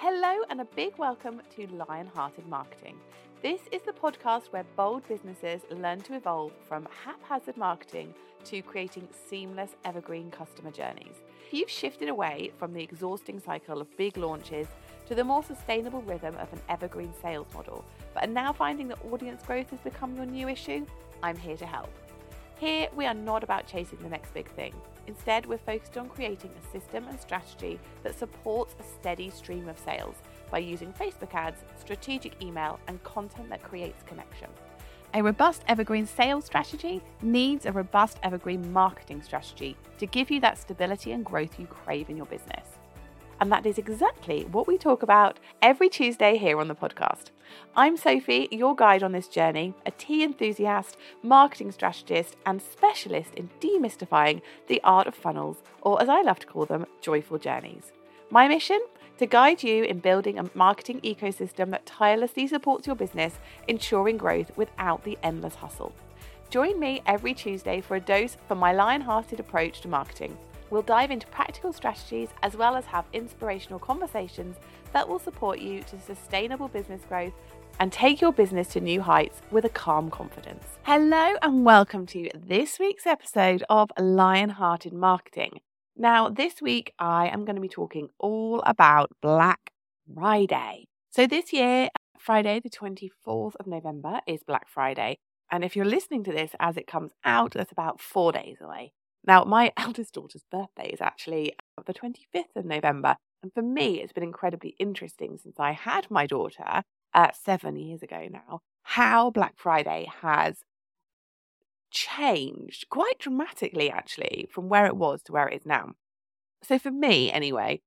Hello, and a big welcome to Lionhearted Marketing. This is the podcast where bold businesses learn to evolve from haphazard marketing to creating seamless, evergreen customer journeys. If you've shifted away from the exhausting cycle of big launches to the more sustainable rhythm of an evergreen sales model, but are now finding that audience growth has become your new issue? I'm here to help. Here, we are not about chasing the next big thing. Instead, we're focused on creating a system and strategy that supports a steady stream of sales by using Facebook ads, strategic email, and content that creates connection. A robust evergreen sales strategy needs a robust evergreen marketing strategy to give you that stability and growth you crave in your business. And that is exactly what we talk about every Tuesday here on the podcast. I'm Sophie, your guide on this journey, a tea enthusiast, marketing strategist, and specialist in demystifying the art of funnels, or as I love to call them, joyful journeys. My mission? To guide you in building a marketing ecosystem that tirelessly supports your business, ensuring growth without the endless hustle. Join me every Tuesday for a dose from my lion hearted approach to marketing. We'll dive into practical strategies as well as have inspirational conversations that will support you to sustainable business growth and take your business to new heights with a calm confidence. Hello, and welcome to this week's episode of Lionhearted Marketing. Now, this week I am going to be talking all about Black Friday. So, this year, Friday, the 24th of November, is Black Friday. And if you're listening to this as it comes out, that's about four days away. Now, my eldest daughter's birthday is actually the 25th of November. And for me, it's been incredibly interesting since I had my daughter uh, seven years ago now, how Black Friday has changed quite dramatically, actually, from where it was to where it is now. So, for me, anyway,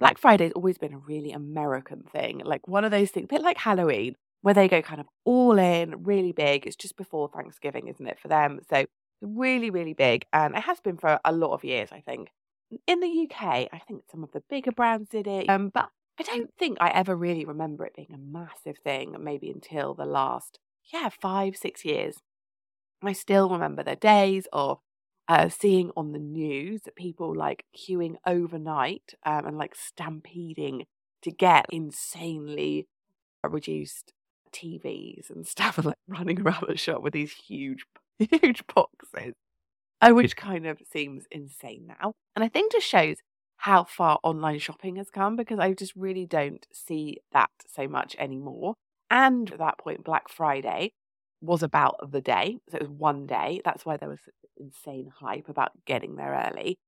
Black Friday's always been a really American thing, like one of those things, a bit like Halloween, where they go kind of all in, really big. It's just before Thanksgiving, isn't it, for them? So, really, really big. And it has been for a lot of years, I think. In the UK, I think some of the bigger brands did it, um, but I don't think I ever really remember it being a massive thing, maybe until the last, yeah, five, six years. I still remember the days of uh, seeing on the news people like queuing overnight um, and like stampeding to get insanely reduced TVs and stuff and like running around the shop with these huge, huge boxes, uh, which kind of seems insane now. And I think just shows how far online shopping has come because I just really don't see that so much anymore. And at that point, Black Friday was about the day. So it was one day. That's why there was insane hype about getting there early.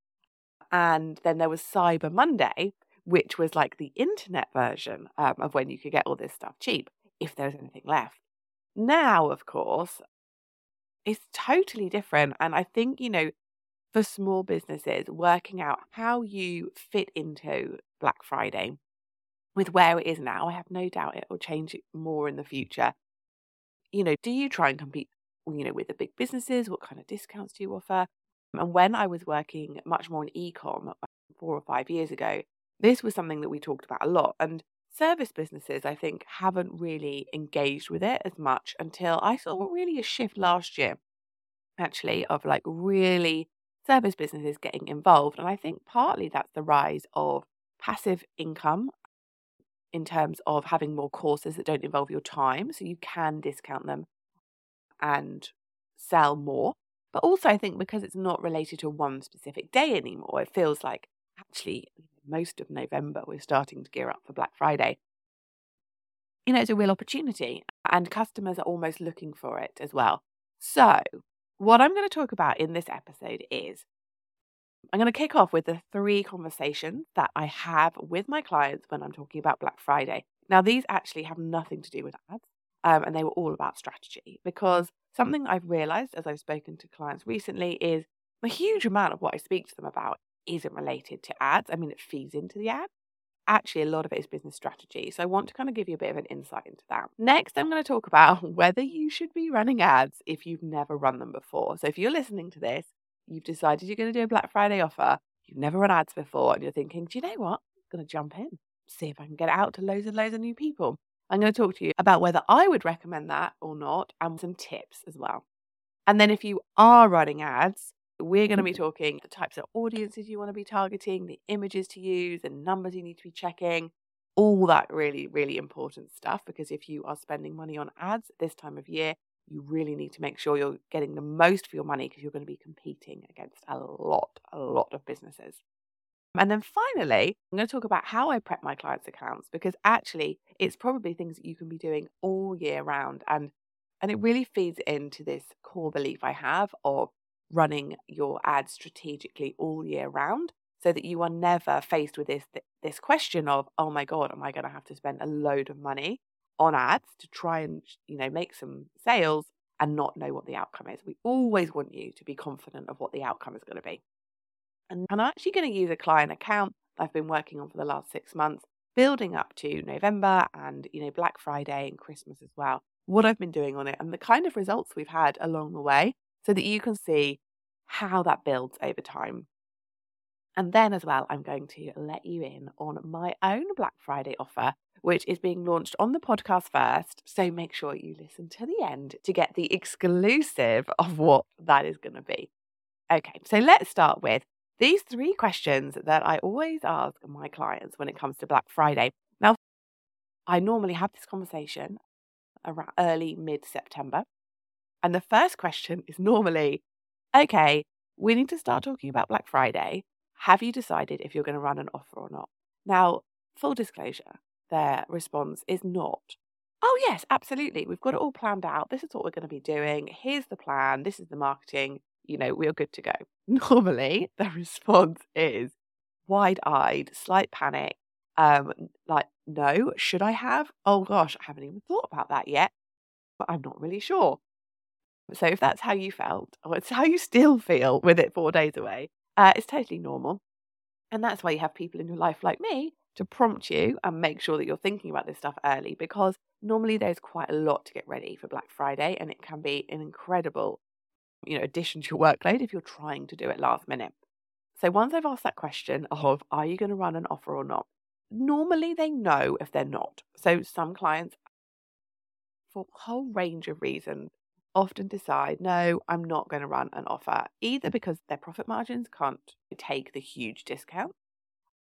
And then there was Cyber Monday, which was like the internet version um, of when you could get all this stuff cheap, if there was anything left. Now, of course, it's totally different. And I think, you know, for small businesses, working out how you fit into Black Friday with where it is now, I have no doubt it will change more in the future. You know, do you try and compete, you know, with the big businesses? What kind of discounts do you offer? And when I was working much more in e-com uh, four or five years ago, this was something that we talked about a lot. And service businesses, I think, haven't really engaged with it as much until I saw really a shift last year, actually, of like really service businesses getting involved. And I think partly that's the rise of passive income in terms of having more courses that don't involve your time. So you can discount them and sell more. But also, I think because it's not related to one specific day anymore, it feels like actually most of November we're starting to gear up for Black Friday. You know, it's a real opportunity, and customers are almost looking for it as well. So, what I'm going to talk about in this episode is I'm going to kick off with the three conversations that I have with my clients when I'm talking about Black Friday. Now, these actually have nothing to do with ads, um, and they were all about strategy because something I've realized as I've spoken to clients recently is a huge amount of what I speak to them about isn't related to ads. I mean, it feeds into the ad. Actually, a lot of it is business strategy. So I want to kind of give you a bit of an insight into that. Next, I'm going to talk about whether you should be running ads if you've never run them before. So if you're listening to this, you've decided you're going to do a Black Friday offer, you've never run ads before, and you're thinking, do you know what? I'm going to jump in, see if I can get out to loads and loads of new people. I'm going to talk to you about whether I would recommend that or not and some tips as well. And then if you are running ads, we're going to be mm. talking the types of audiences you want to be targeting, the images to use, the numbers you need to be checking, all that really, really important stuff. Because if you are spending money on ads this time of year, you really need to make sure you're getting the most for your money because you're going to be competing against a lot, a lot of businesses. And then finally, I'm going to talk about how I prep my clients' accounts because actually it's probably things that you can be doing all year round. And and it really feeds into this core belief I have of running your ads strategically all year round so that you are never faced with this this question of oh my god am i going to have to spend a load of money on ads to try and you know make some sales and not know what the outcome is? We always want you to be confident of what the outcome is going to be. And, i'm actually going to use a client account i've been working on for the last six months building up to november and you know black friday and christmas as well what i've been doing on it and the kind of results we've had along the way so that you can see how that builds over time and then, as well, I'm going to let you in on my own Black Friday offer, which is being launched on the podcast first. So make sure you listen to the end to get the exclusive of what that is going to be. Okay, so let's start with these three questions that I always ask my clients when it comes to Black Friday. Now, I normally have this conversation around early mid September. And the first question is normally, okay, we need to start talking about Black Friday. Have you decided if you're going to run an offer or not? Now, full disclosure, their response is not. Oh, yes, absolutely. We've got it all planned out. This is what we're going to be doing. Here's the plan. This is the marketing. You know, we're good to go. Normally, the response is wide eyed, slight panic. Um, like, no, should I have? Oh gosh, I haven't even thought about that yet, but I'm not really sure. So if that's how you felt, or it's how you still feel with it four days away, uh, it's totally normal. And that's why you have people in your life like me to prompt you and make sure that you're thinking about this stuff early because normally there's quite a lot to get ready for Black Friday and it can be an incredible, you know, addition to your workload if you're trying to do it last minute. So once I've asked that question of are you going to run an offer or not, normally they know if they're not. So some clients for a whole range of reasons often decide, no, I'm not going to run an offer, either mm. because their profit margins can't take the huge discount,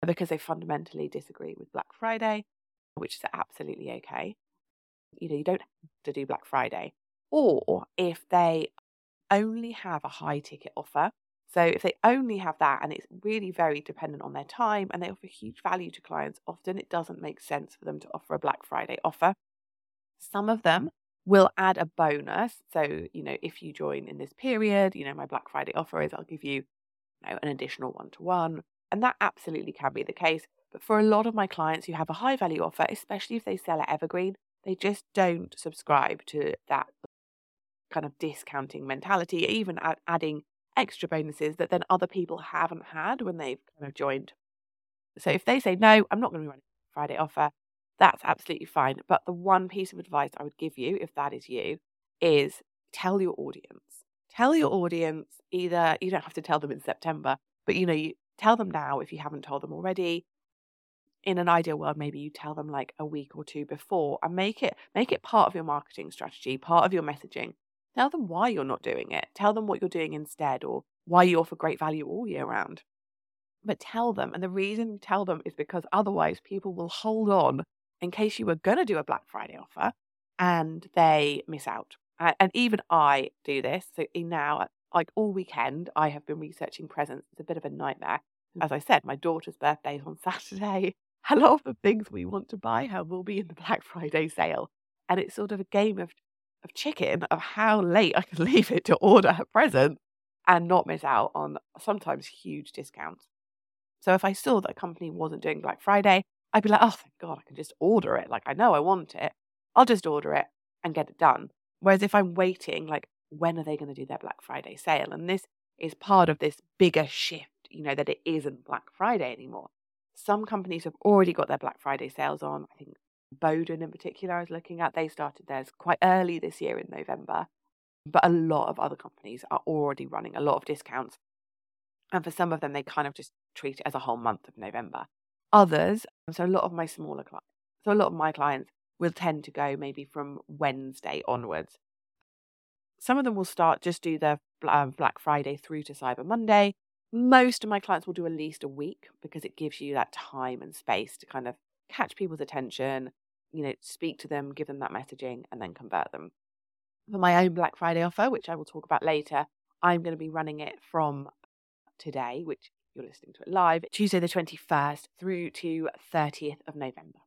because they fundamentally disagree with Black Friday, which is absolutely okay. You know, you don't have to do Black Friday. Or if they only have a high ticket offer, so if they only have that and it's really very dependent on their time and they offer huge value to clients, often it doesn't make sense for them to offer a Black Friday offer. Some of them We'll add a bonus. So, you know, if you join in this period, you know, my Black Friday offer is I'll give you, you know, an additional one to one. And that absolutely can be the case. But for a lot of my clients who have a high value offer, especially if they sell at Evergreen, they just don't subscribe to that kind of discounting mentality, even adding extra bonuses that then other people haven't had when they've kind of joined. So if they say, no, I'm not going to be running Friday offer, that's absolutely fine. But the one piece of advice I would give you, if that is you, is tell your audience. Tell your audience either, you don't have to tell them in September, but you know, you tell them now if you haven't told them already. In an ideal world, maybe you tell them like a week or two before and make it make it part of your marketing strategy, part of your messaging. Tell them why you're not doing it. Tell them what you're doing instead or why you offer great value all year round. But tell them, and the reason you tell them is because otherwise people will hold on in case you were going to do a Black Friday offer and they miss out. And even I do this. So now, uh, like all weekend, I have been researching presents. It's a bit of a nightmare. Hmm. As I said, my daughter's birthday is on Saturday. A lot of the things we want to buy her will be in the Black Friday sale. And it's sort of a game of, of chicken of how late I can leave it to order her present and not miss out on sometimes huge discounts. So if I saw that a company wasn't doing Black Friday, I'd be like, oh, thank God, I can just order it. Like, I know I want it. I'll just order it and get it done. Whereas if I'm waiting, like, when are they going to do their Black Friday sale? And this is part of this bigger shift, you know, that it isn't Black Friday anymore. Some companies have already got their Black Friday sales on. I think Boden in particular, I was looking at, they started theirs quite early this year in November. But a lot of other companies are already running a lot of discounts. And for some of them, they kind of just treat it as a whole month of November. Others, so a lot of my smaller clients, so a lot of my clients will tend to go maybe from Wednesday onwards. Some of them will start just do their um, Black Friday through to Cyber Monday. Most of my clients will do at least a week because it gives you that time and space to kind of catch people's attention, you know, speak to them, give them that messaging, and then convert them. For my own Black Friday offer, which I will talk about later, I'm going to be running it from today, which you're listening to it live, Tuesday the 21st through to 30th of November.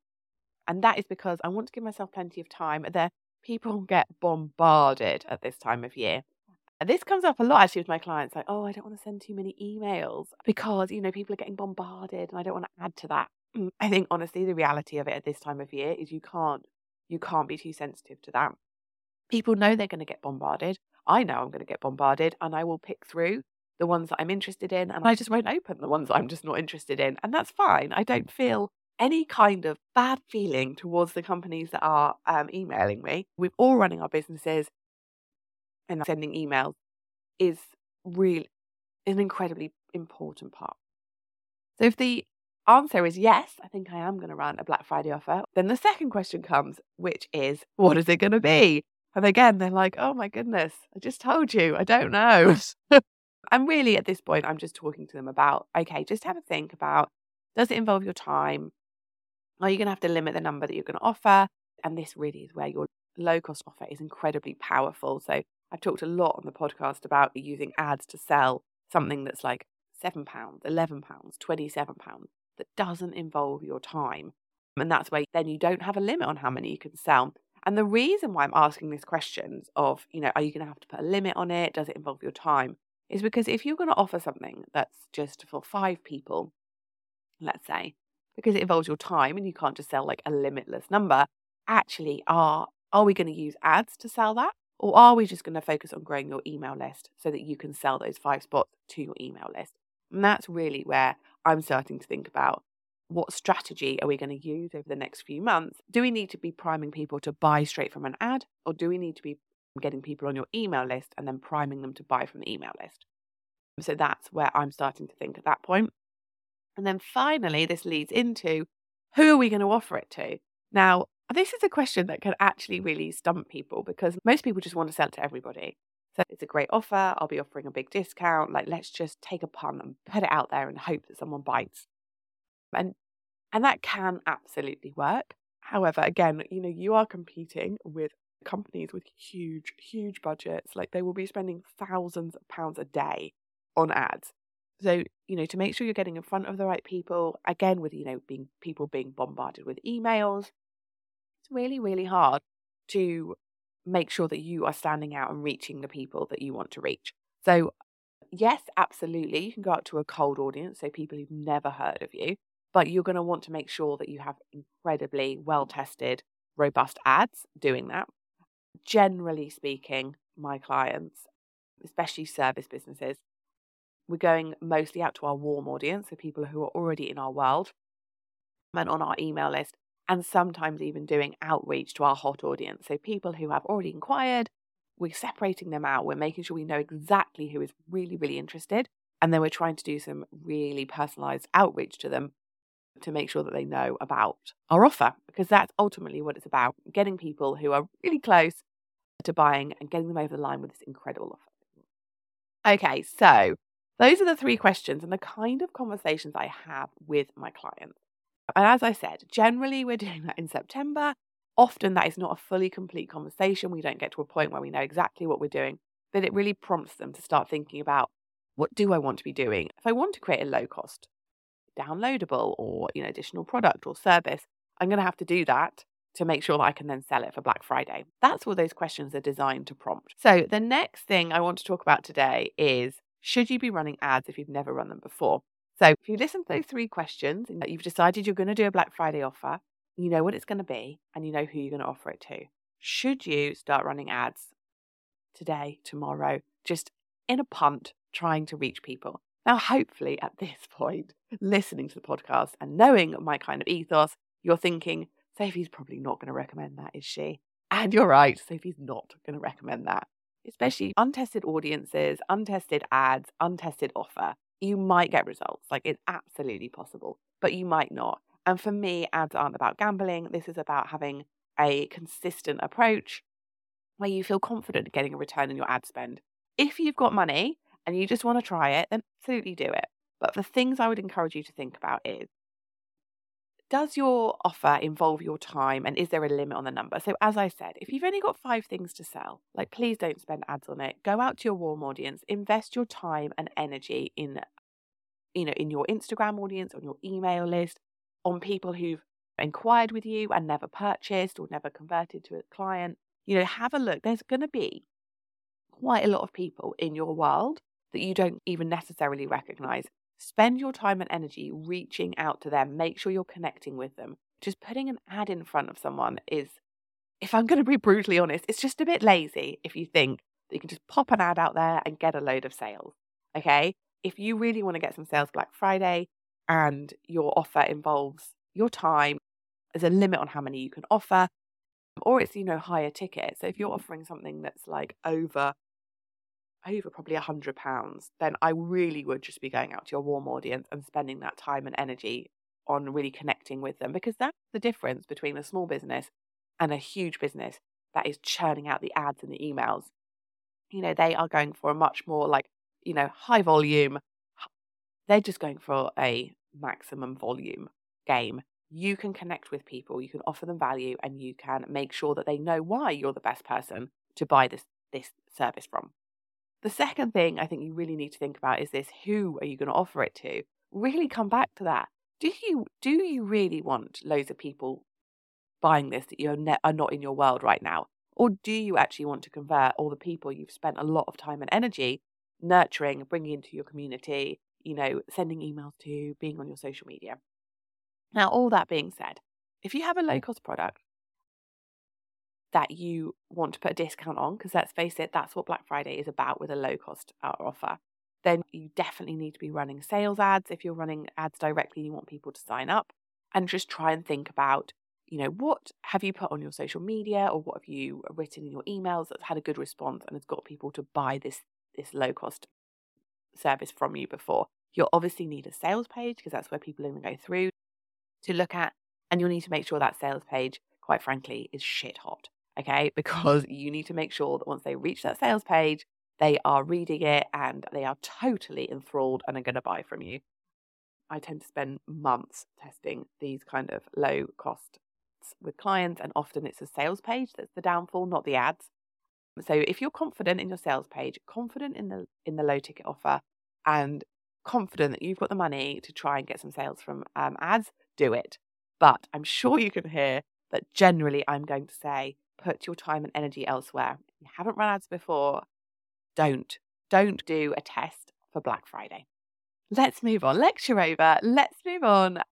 And that is because I want to give myself plenty of time. There, people get bombarded at this time of year. This comes up a lot actually with my clients, like, oh, I don't want to send too many emails because, you know, people are getting bombarded and I don't want to add to that. Mm, I think honestly, the reality of it at this time of year is you can't you can't be too sensitive to that. People know they're going to get bombarded. I know I'm going to get bombarded and I will pick through the ones that I'm interested in and I just won't open the ones that I'm just not interested in. And that's fine. I don't feel any kind of bad feeling towards the companies that are um, emailing me. We're all running our businesses and sending emails is really an incredibly important part. So if the answer is yes, I think I am going to run a Black Friday offer, then the second question comes, which is, what is it going to be? And again, they're like, oh my goodness, I just told you, I don't know. and really, at this point, I'm just talking to them about, okay, just have a think about does it involve your time? Are you going to have to limit the number that you're going to offer? And this really is where your low cost offer is incredibly powerful. So I've talked a lot on the podcast about using ads to sell something that's like £7, £11, £27 that doesn't involve your time. And that's where then you don't have a limit on how many you can sell. And the reason why I'm asking these questions of, you know, are you going to have to put a limit on it? Does it involve your time? Is because if you're going to offer something that's just for five people, let's say, because it involves your time and you can't just sell like a limitless number, actually are are we going to use ads to sell that? Or are we just going to focus on growing your email list so that you can sell those five spots to your email list? And that's really where I'm starting to think about what strategy are we going to use over the next few months? Do we need to be priming people to buy straight from an ad, or do we need to be getting people on your email list and then priming them to buy from the email list? So that's where I'm starting to think at that point. And then finally, this leads into who are we going to offer it to? Now, this is a question that can actually really stump people because most people just want to sell to everybody. So it's a great offer. I'll be offering a big discount. Like, let's just take a pun and put it out there and hope that someone bites. And and that can absolutely work. However, again, you know, you are competing with companies with huge, huge budgets. Like they will be spending thousands of pounds a day on ads. So, you know, to make sure you're getting in front of the right people, again, with, you know, being people being bombarded with emails, it's really, really hard to make sure that you are standing out and reaching the people that you want to reach. So, yes, absolutely, you can go out to a cold audience, so people who've never heard of you, but you're going to want to make sure that you have incredibly well tested, robust ads doing that. Generally speaking, my clients, especially service businesses, we're going mostly out to our warm audience, so people who are already in our world and on our email list and sometimes even doing outreach to our hot audience. So, people who have already inquired, we're separating them out. We're making sure we know exactly who is really, really interested. And then we're trying to do some really personalized outreach to them to make sure that they know about our offer, because that's ultimately what it's about getting people who are really close to buying and getting them over the line with this incredible offer. Okay, so those are the three questions and the kind of conversations I have with my clients. And as I said, generally we're doing that in September. Often that is not a fully complete conversation. We don't get to a point where we know exactly what we're doing, but it really prompts them to start thinking about what do I want to be doing? If I want to create a low cost downloadable or you know additional product or service, I'm going to have to do that to make sure that I can then sell it for Black Friday. That's what those questions are designed to prompt. So the next thing I want to talk about today is should you be running ads if you've never run them before? So if you listen to those three questions you've decided you're going to do a Black Friday offer, you know what it's going to be and you know who you're going to offer it to. Should you start running ads today, tomorrow, just in a punt, trying to reach people? Now, hopefully, at this point, listening to the podcast and knowing my kind of ethos, you're thinking, Sophie's probably not going to recommend that, is she? And you're right, Sophie's not going to recommend that. Especially untested audiences, untested ads, untested offer you might get results. Like it's absolutely possible, but you might not. And for me, ads aren't about gambling. This is about having a consistent approach where you feel confident getting a return on your ad spend. If you've got money and you just want to try it, then absolutely do it. But the things I would encourage you to think about is does your offer involve your time and is there a limit on the number? So, as I said, if you've only got five things to sell, like please don't spend ads on it. Go out to your warm audience, invest your time and energy in, you know, in your Instagram audience, on your email list, on people who've inquired with you and never purchased or never converted to a client. You know, have a look. There's going to be quite a lot of people in your world that you don't even necessarily recognize Spend your time and energy reaching out to them. Make sure you're connecting with them. Just putting an ad in front of someone is, if I'm going to be brutally honest, it's just a bit lazy if you think that you can just pop an ad out there and get a load of sales. Okay. If you really want to get some sales Black Friday and your offer involves your time, there's a limit on how many you can offer, or it's, you know, higher ticket. So if you're offering something that's like over over probably a hundred pounds, then I really would just be going out to your warm audience and spending that time and energy on really connecting with them because that's the difference between a small business and a huge business that is churning out the ads and the emails. You know, they are going for a much more like, you know, high volume. They're just going for a maximum volume game. You can connect with people, you can offer them value, and you can make sure that they know why you're the best person to buy this this service from. The second thing I think you really need to think about is this who are you going to offer it to? Really come back to that. Do you do you really want loads of people buying this that you're ne- are not in your world right now? Or do you actually want to convert all the people you've spent a lot of time and energy nurturing, bringing into your community, you know, sending emails to, being on your social media? Now, all that being said, if you have a low cost product that you want to put a discount on, because let's face it, that's what Black Friday is about with a low cost uh, offer, then you definitely need to be running sales ads. If you're running ads directly, you want people to sign up and just try and think about, you know, what have you put on your social media or what have you written in your emails that's had a good response and has got people to buy this this low cost service from you before. You'll obviously need a sales page because that's where people are going to go through to look at. And you'll need to make sure that sales page, quite frankly, is shit hot okay? Because you need to make sure that once they reach that sales page, they are reading it and they are totally enthralled and are going to buy from you. I tend to spend months testing these kind of low costs with clients, and often it's a sales page that's the downfall, not the ads. So if you're confident in your sales page, confident in the in the low ticket offer, and confident that you've got the money to try and get some sales from um, ads, do it. But I'm sure you can hear that generally I'm going to say put your time and energy elsewhere. If you haven't run ads before, don't. Don't do a test for Black Friday. Let's move on. Lecture over. Let's move on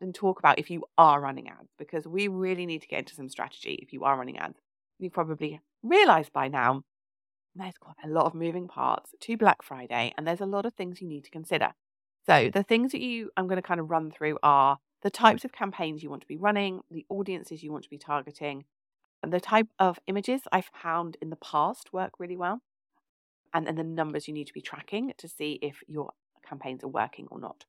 and talk about if you are running ads because we really need to get into some strategy if you are running ads. You've probably realized by now there's quite a lot of moving parts to Black Friday and there's a lot of things you need to consider. So, the things that you I'm going to kind of run through are the types of campaigns you want to be running, the audiences you want to be targeting, the type of images I've found in the past work really well. And then the numbers you need to be tracking to see if your campaigns are working or not.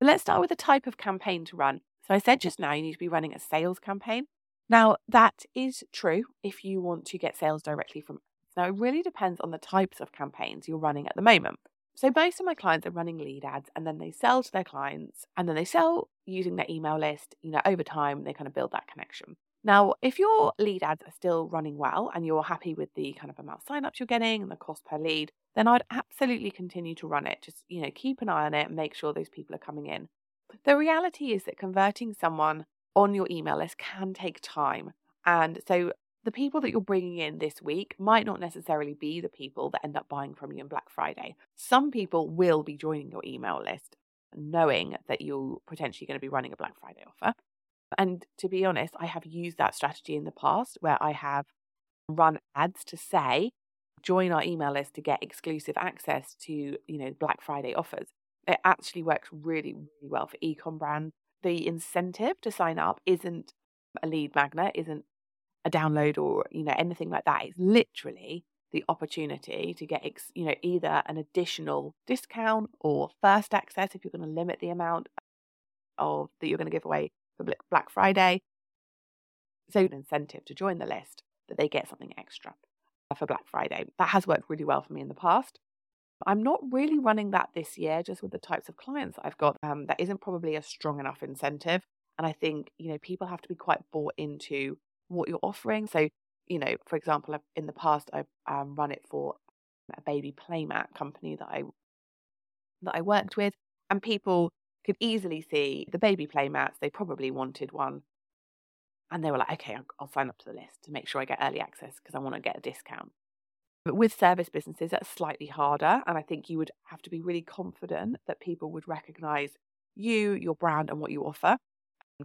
Let's start with the type of campaign to run. So I said just now you need to be running a sales campaign. Now, that is true if you want to get sales directly from. Now, it really depends on the types of campaigns you're running at the moment. So, most of my clients are running lead ads and then they sell to their clients and then they sell using their email list. You know, over time, they kind of build that connection. Now, if your lead ads are still running well and you're happy with the kind of amount of signups you're getting and the cost per lead, then I'd absolutely continue to run it. Just, you know, keep an eye on it and make sure those people are coming in. The reality is that converting someone on your email list can take time. And so the people that you're bringing in this week might not necessarily be the people that end up buying from you on Black Friday. Some people will be joining your email list knowing that you're potentially going to be running a Black Friday offer. And to be honest, I have used that strategy in the past where I have run ads to say, join our email list to get exclusive access to, you know, Black Friday offers. It actually works really, really well for ecom brands. The incentive to sign up isn't a lead magnet, isn't a download or, you know, anything like that. It's literally the opportunity to get, you know, either an additional discount or first access if you're going to limit the amount of that you're going to give away for Black Friday. So, an incentive to join the list that they get something extra for Black Friday. That has worked really well for me in the past. I'm not really running that this year, just with the types of clients I've got. Um, that isn't probably a strong enough incentive. And I think, you know, people have to be quite bought into what you're offering. So, you know, for example, in the past, I've um, run it for a baby playmat company that I that I worked with, and people could easily see the baby playmats. They probably wanted one, and they were like, "Okay, I'll, I'll sign up to the list to make sure I get early access because I want to get a discount." But with service businesses, that's slightly harder, and I think you would have to be really confident that people would recognise you, your brand, and what you offer,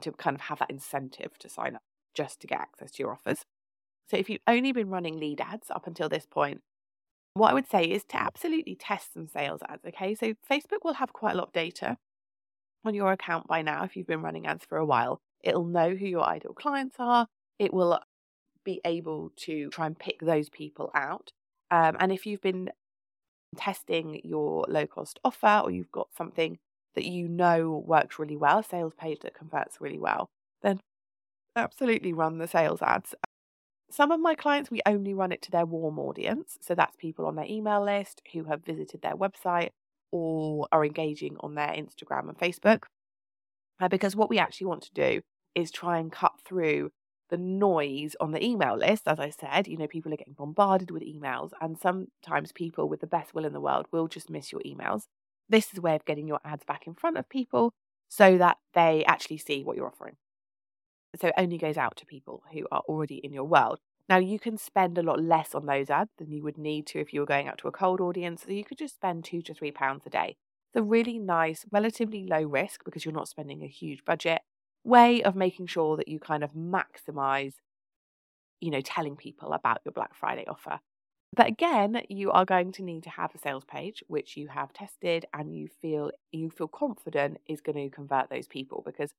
to kind of have that incentive to sign up just to get access to your offers. So if you've only been running lead ads up until this point, what I would say is to absolutely test some sales ads. Okay. So Facebook will have quite a lot of data on your account by now if you've been running ads for a while. It'll know who your ideal clients are. It will be able to try and pick those people out. Um, and if you've been testing your low cost offer or you've got something that you know works really well, a sales page that converts really well, then absolutely run the sales ads. Some of my clients, we only run it to their warm audience. So that's people on their email list who have visited their website or are engaging on their Instagram and Facebook. Uh, because what we actually want to do is try and cut through the noise on the email list. As I said, you know, people are getting bombarded with emails, and sometimes people with the best will in the world will just miss your emails. This is a way of getting your ads back in front of people so that they actually see what you're offering. So it only goes out to people who are already in your world. Now, you can spend a lot less on those ads than you would need to if you were going out to a cold audience. So you could just spend two to three pounds a day. It's a really nice, relatively low risk because you're not spending a huge budget way of making sure that you kind of maximize, you know, telling people about your Black Friday offer. But again, you are going to need to have a sales page which you have tested and you feel you feel confident is going to convert those people because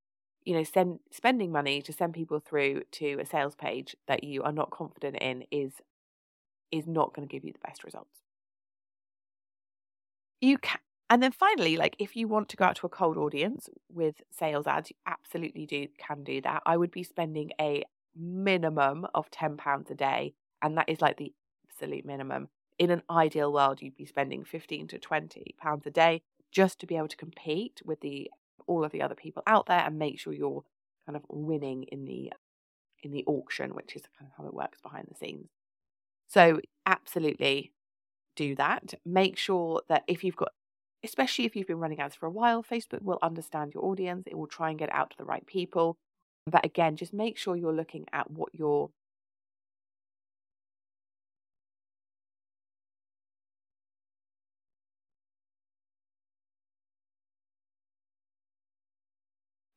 you know, send, spending money to send people through to a sales page that you are not confident in is is not going to give you the best results. You can, and then finally, like if you want to go out to a cold audience with sales ads, you absolutely do can do that. I would be spending a minimum of ten pounds a day, and that is like the absolute minimum. In an ideal world, you'd be spending fifteen to twenty pounds a day just to be able to compete with the all of the other people out there and make sure you're kind of winning in the in the auction, which is kind of how it works behind the scenes. So absolutely do that. Make sure that if you've got especially if you've been running ads for a while, Facebook will understand your audience. It will try and get out to the right people. But again, just make sure you're looking at what your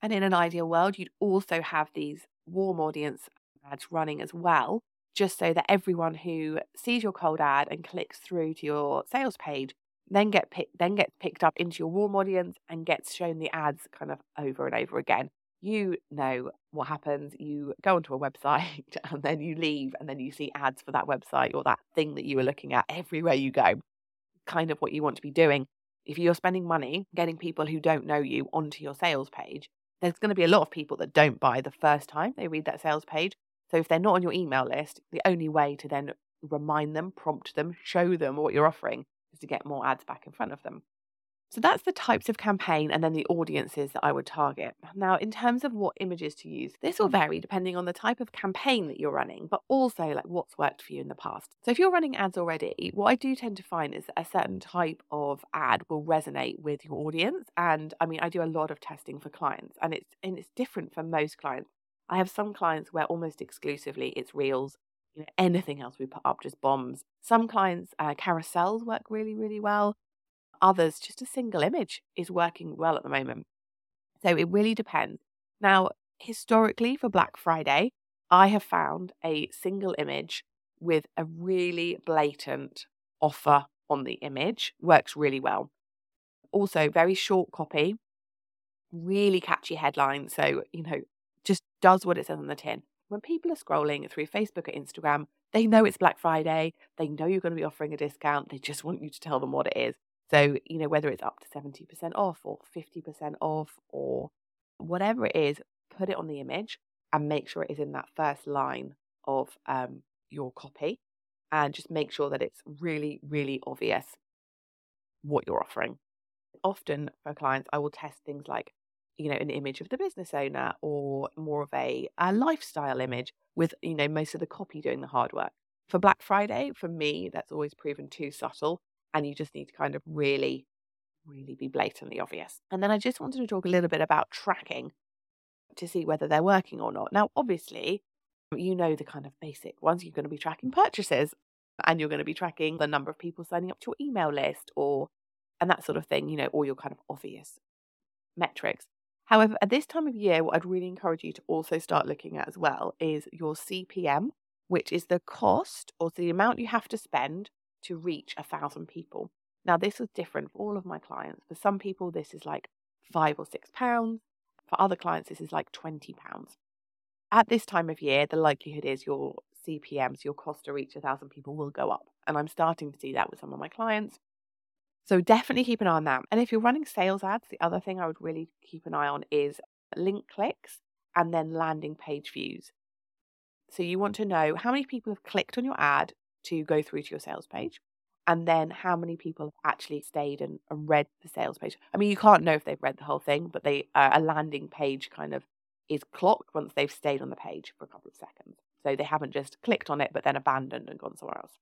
And in an ideal world, you'd also have these warm audience ads running as well, just so that everyone who sees your cold ad and clicks through to your sales page then get picked then gets picked up into your warm audience and gets shown the ads kind of over and over again. You know what happens. You go onto a website and then you leave and then you see ads for that website or that thing that you were looking at everywhere you go. Kind of what you want to be doing. If you're spending money getting people who don't know you onto your sales page, there's going to be a lot of people that don't buy the first time they read that sales page. So if they're not on your email list, the only way to then remind them, prompt them, show them what you're offering is to get more ads back in front of them. So that's the types of campaign and then the audiences that I would target. Now, in terms of what images to use, this will vary depending on the type of campaign that you're running, but also like what's worked for you in the past. So if you're running ads already, what I do tend to find is that a certain type of ad will resonate with your audience. And I mean, I do a lot of testing for clients and it's and it's different for most clients. I have some clients where almost exclusively it's reels you know anything else we put up just bombs some clients uh, carousels work really really well others, just a single image is working well at the moment. So it really depends. Now, historically, for Black Friday, I have found a single image with a really blatant offer on the image works really well. Also, very short copy, really catchy headline. So, you know, just does what it says on the tin. When people are scrolling through Facebook or Instagram, they know it's Black Friday. They know you're going to be offering a discount. They just want you to tell them what it is. So, you know, whether it's up to 70% off or 50% off or whatever it is, put it on the image and make sure it is in that first line of um, your copy and just make sure that it's really, really obvious what you're offering. Often for clients, I will test things like you know, an image of the business owner or more of a, a lifestyle image with, you know, most of the copy doing the hard work. For Black Friday, for me, that's always proven too subtle. And you just need to kind of really, really be blatantly obvious. And then I just wanted to talk a little bit about tracking to see whether they're working or not. Now, obviously, you know the kind of basic ones. You're going to be tracking purchases and you're going to be tracking the number of people signing up to your email list or and that sort of thing, you know, all your kind of obvious metrics. However, at this time of year, what I'd really encourage you to also start looking at as well is your CPM, which is the cost or the amount you have to spend to reach a thousand people. Now, this is different for all of my clients. For some people, this is like five or six pounds. For other clients, this is like 20 pounds. At this time of year, the likelihood is your CPMs, your cost to reach a thousand people will go up. And I'm starting to see that with some of my clients. So definitely keep an eye on that. And if you're running sales ads, the other thing I would really keep an eye on is link clicks and then landing page views. So you want to know how many people have clicked on your ad to go through to your sales page and then how many people have actually stayed and, and read the sales page. I mean, you can't know if they've read the whole thing, but they uh, a landing page kind of is clocked once they've stayed on the page for a couple of seconds. So they haven't just clicked on it but then abandoned and gone somewhere else.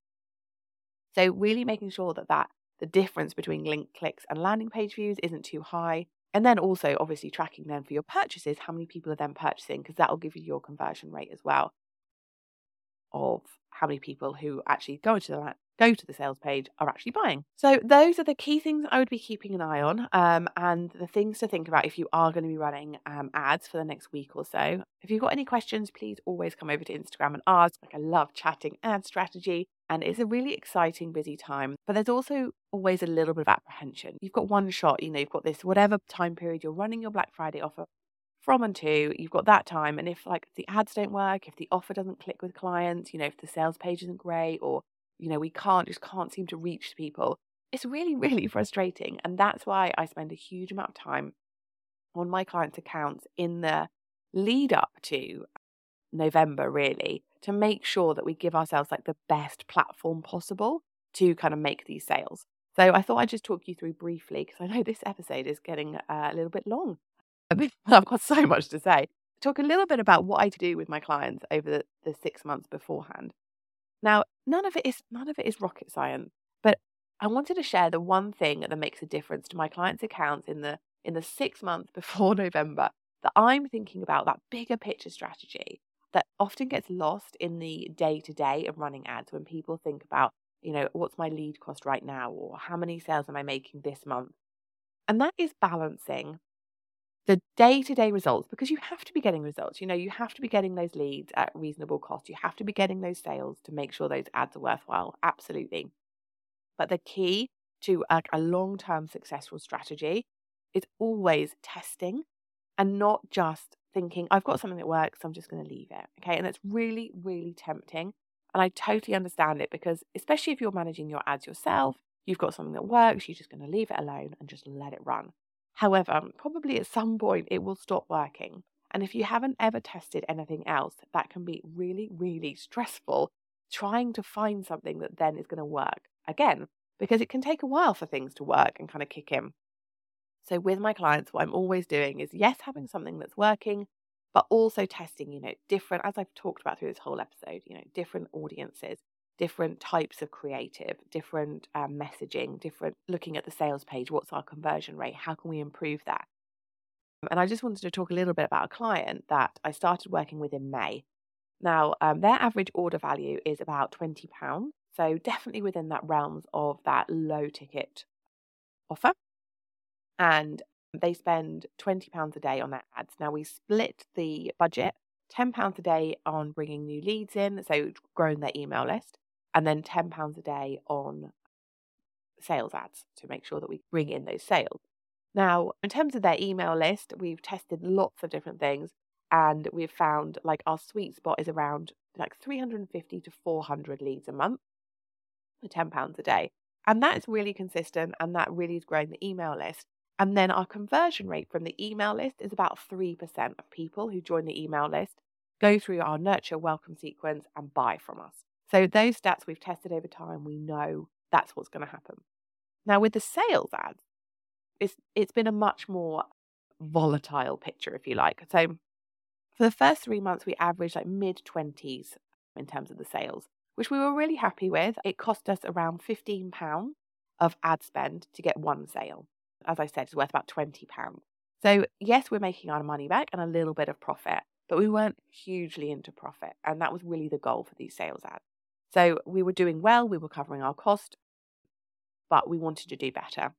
So really making sure that that the difference between link clicks and landing page views isn't too high. And then also obviously tracking then for your purchases, how many people are then purchasing, because that will give you your conversion rate as well of how many people who actually go to the go to the sales page are actually buying. So those are the key things I would be keeping an eye on, um, and the things to think about if you are going to be running um, ads for the next week or so. If you've got any questions, please always come over to Instagram and ask. Like I love chatting ad strategy, and it's a really exciting, busy time. But there's also always a little bit of apprehension. You've got one shot, you know, you've got this whatever time period you're running your Black Friday offer from and to, you've got that time. And if like the ads don't work, if the offer doesn't click with clients, you know, if the sales page isn't great, or you know, we can't just can't seem to reach people, it's really, really frustrating. And that's why I spend a huge amount of time on my clients' accounts in the lead up to November, really, to make sure that we give ourselves like the best platform possible to kind of make these sales. So I thought I'd just talk you through briefly because I know this episode is getting uh, a little bit long. I've got so much to say. Talk a little bit about what I do with my clients over the, the six months beforehand. Now, none of it is none of it is rocket science, but I wanted to share the one thing that makes a difference to my clients' accounts in the in the six months before November that I'm thinking about that bigger picture strategy that often gets lost in the day to day of running ads when people think about, you know, what's my lead cost right now or how many sales am I making this month? And that is balancing the day to day results because you have to be getting results. You know, you have to be getting those leads at reasonable cost. You have to be getting those sales to make sure those ads are worthwhile. Absolutely. But the key to a, a long term successful strategy is always testing and not just thinking, I've got something that works, so I'm just going to leave it. Okay. And it's really, really tempting. And I totally understand it because, especially if you're managing your ads yourself, you've got something that works, you're just going to leave it alone and just let it run. However, probably at some point it will stop working. And if you haven't ever tested anything else, that can be really, really stressful trying to find something that then is going to work again, because it can take a while for things to work and kind of kick in. So, with my clients, what I'm always doing is yes, having something that's working, but also testing, you know, different, as I've talked about through this whole episode, you know, different audiences, different types of creative, different um, messaging, different looking at the sales page. What's our conversion rate? How can we improve that? And I just wanted to talk a little bit about a client that I started working with in May. Now, um, their average order value is about £20. So, definitely within that realms of that low ticket offer. And they spend £20 a day on their ads. Now, we split the budget £10 a day on bringing new leads in, so growing their email list, and then £10 a day on sales ads to make sure that we bring in those sales. Now, in terms of their email list, we've tested lots of different things and we've found like our sweet spot is around like 350 to 400 leads a month for £10 a day. And that is really consistent and that really is growing the email list. And then our conversion rate from the email list is about 3% of people who join the email list go through our nurture welcome sequence and buy from us. So those stats we've tested over time, we know that's what's going to happen. Now with the sales ads, it's it's been a much more volatile picture, if you like. So for the first three months, we averaged like mid 20s in terms of the sales, which we were really happy with. It cost us around £15 of ad spend to get one sale. As I said, it's worth about £20. So, yes, we're making our money back and a little bit of profit, but we weren't hugely into profit. And that was really the goal for these sales ads. So, we were doing well, we were covering our cost, but we wanted to do better.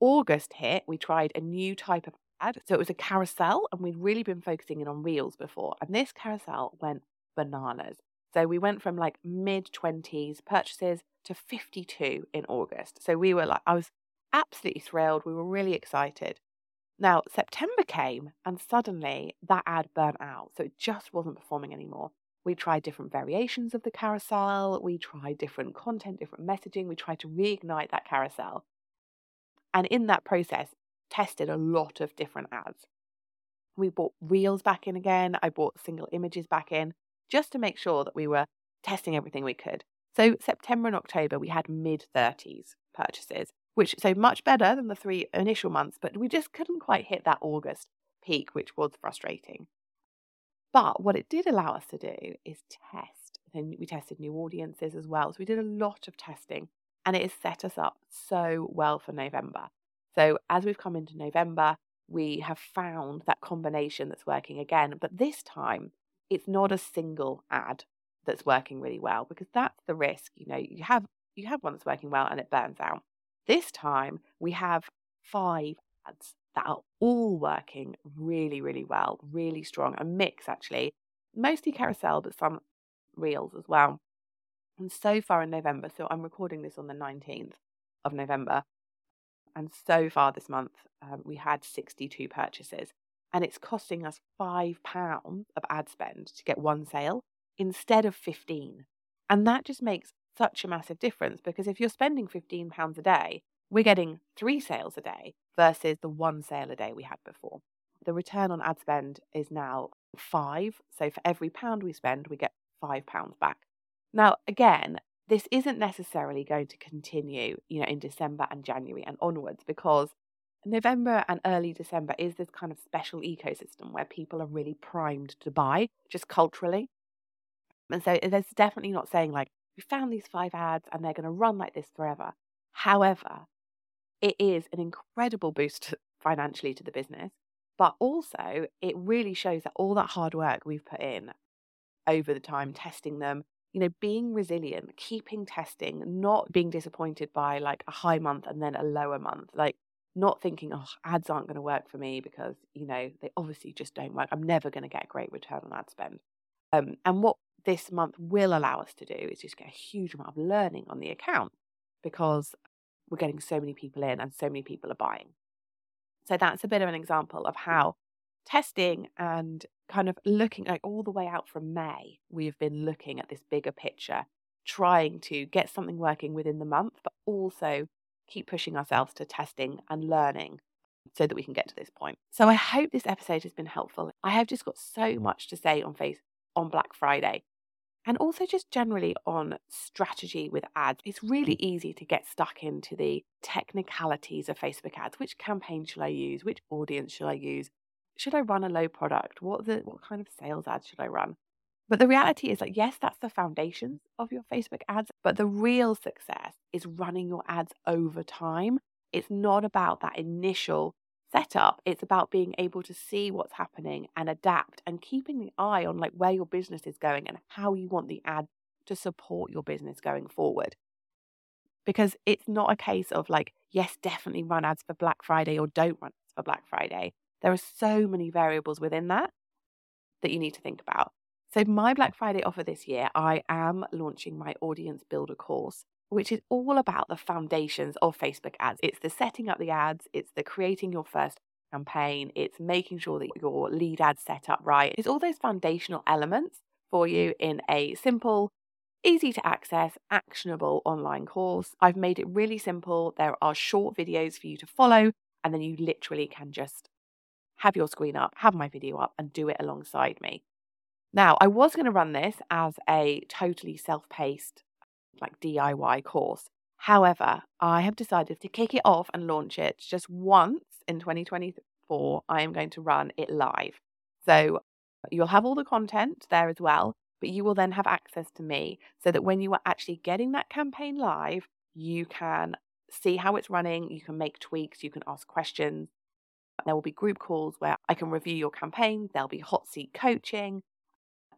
August hit, we tried a new type of ad. So, it was a carousel, and we'd really been focusing in on reels before. And this carousel went bananas. So, we went from like mid 20s purchases to 52 in August. So, we were like, I was absolutely thrilled. We were really excited. Now, September came and suddenly that ad burnt out. So it just wasn't performing anymore. We tried different variations of the carousel. We tried different content, different messaging. We tried to reignite that carousel. And in that process, tested a lot of different ads. We brought reels back in again. I brought single images back in just to make sure that we were testing everything we could. So, September and October, we had mid 30s purchases which so much better than the three initial months, but we just couldn't quite hit that August peak, which was frustrating. But what it did allow us to do is test. Then we tested new audiences as well. So we did a lot of testing and it has set us up so well for November. So as we've come into November, we have found that combination that's working again. But this time, it's not a single ad that's working really well because that's the risk. You know, you have you have one that's working well and it burns out. This time we have five ads that are all working really, really well, really strong, a mix actually, mostly carousel, but some reels as well. And so far in November, so I'm recording this on the 19th of November, and so far this month, um, we had 62 purchases, and it's costing us £5 of ad spend to get one sale instead of 15. And that just makes such a massive difference because if you're spending £15 a day, we're getting three sales a day versus the one sale a day we had before. The return on ad spend is now five. So for every pound we spend, we get five pounds back. Now, again, this isn't necessarily going to continue, you know, in December and January and onwards because November and early December is this kind of special ecosystem where people are really primed to buy just culturally. And so eh, there's definitely not saying like, we found these five ads and they're going to run like this forever. However, it is an incredible boost financially to the business, but also it really shows that all that hard work we've put in over the time, testing them, you know, being resilient, keeping testing, not being disappointed by like a high month and then a lower month, like not thinking, oh, ads aren't going to work for me because, you know, they obviously just don't work. I'm never going to get a great return on ad spend. Um, and what this month will allow us to do is just get a huge amount of learning on the account because we're getting so many people in and so many people are buying. So that's a bit of an example of mm. how testing and kind of looking like all the way out from May, we have been looking at this bigger picture, trying to get something working within the month, but also keep pushing ourselves to testing and learning so that we can get to this point. So I hope this episode has been helpful. I have just got so mm. much to say on face on Black Friday and also just generally on strategy with ads. It's really mm. easy to get stuck into the technicalities of Facebook ads. Which campaign should I use? Which audience should I use? Should I run a low product? What the what kind of sales ads should I run? But the reality is that yes, that's the foundations of your Facebook ads, but the real success is running your ads over time. It's not about that initial setup. It's about being able to see what's happening and adapt and keeping the eye on like where your business is going and how you want the ad to support your business going forward. Because it's not a case of like, yes, definitely run ads for Black Friday or don't run ads for Black Friday. There are so many variables within that that you need to think about. So, my Black Friday offer this year, I am launching my Audience Builder course which is all about the foundations of Facebook ads. It's the setting up the ads, it's the creating your first campaign, it's making sure that your lead ads set up right. It's all those foundational elements for you in a simple, easy to access, actionable online course. I've made it really simple. There are short videos for you to follow, and then you literally can just have your screen up, have my video up, and do it alongside me. Now, I was going to run this as a totally self paced like DIY course. However, I have decided to kick it off and launch it just once in 2024, I am going to run it live. So you'll have all the content there as well, but you will then have access to me so that when you are actually getting that campaign live, you can see how it's running, you can make tweaks, you can ask questions. There will be group calls where I can review your campaign, there'll be hot seat coaching,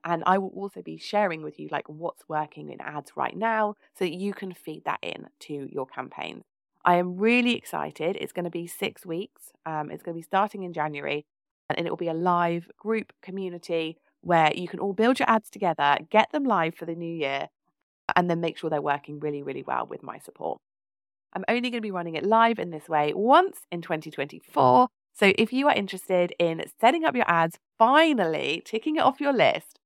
and I will also be sharing with you like what's working in ads right now so that you can feed that in to your campaigns. I am really excited. It's going to be six weeks. Um, it's going to be starting in January and it will be a live group community where you can all build your ads together, get them live for the new year, and then make sure they're working really, really well with my support. I'm only going to be running it live in this way once in 2024. So if you are interested in setting up your ads, finally ticking it off your list,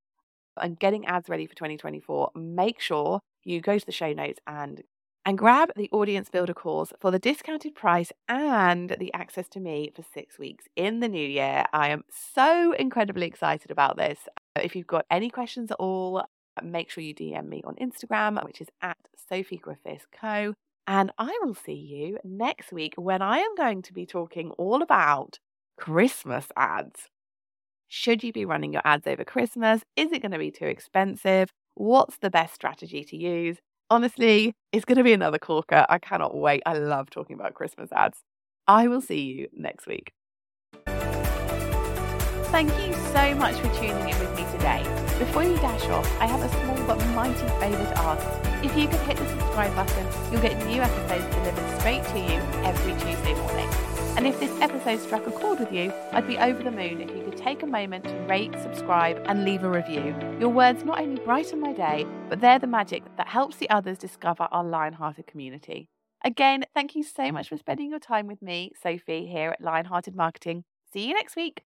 and getting ads ready for 2024, make sure you go to the show notes and and grab the audience builder course for the discounted price and the access to me for six weeks in the new year. I am so incredibly excited about this. If you've got any questions at all, make sure you DM me on Instagram, which is at Sophie Griffiths Co. And I will see you next week when I am going to be talking all about Christmas ads. Should you be running your ads over Christmas? Is it going to be too expensive? What's the best strategy to use? Honestly, it's going to be another corker. I cannot wait. I love talking about Christmas ads. I will see you next week. Thank you so much for tuning in with me today. Before you dash off, I have a small but mighty favour to ask. If you could hit the subscribe button, you'll get new episodes delivered straight to you every Tuesday morning. And if this episode struck a chord with you, I'd be over the moon if you could take a moment to rate, subscribe, and leave a review. Your words not only brighten my day, but they're the magic that helps the others discover our Lionhearted community. Again, thank you so much for spending your time with me, Sophie, here at Lionhearted Marketing. See you next week.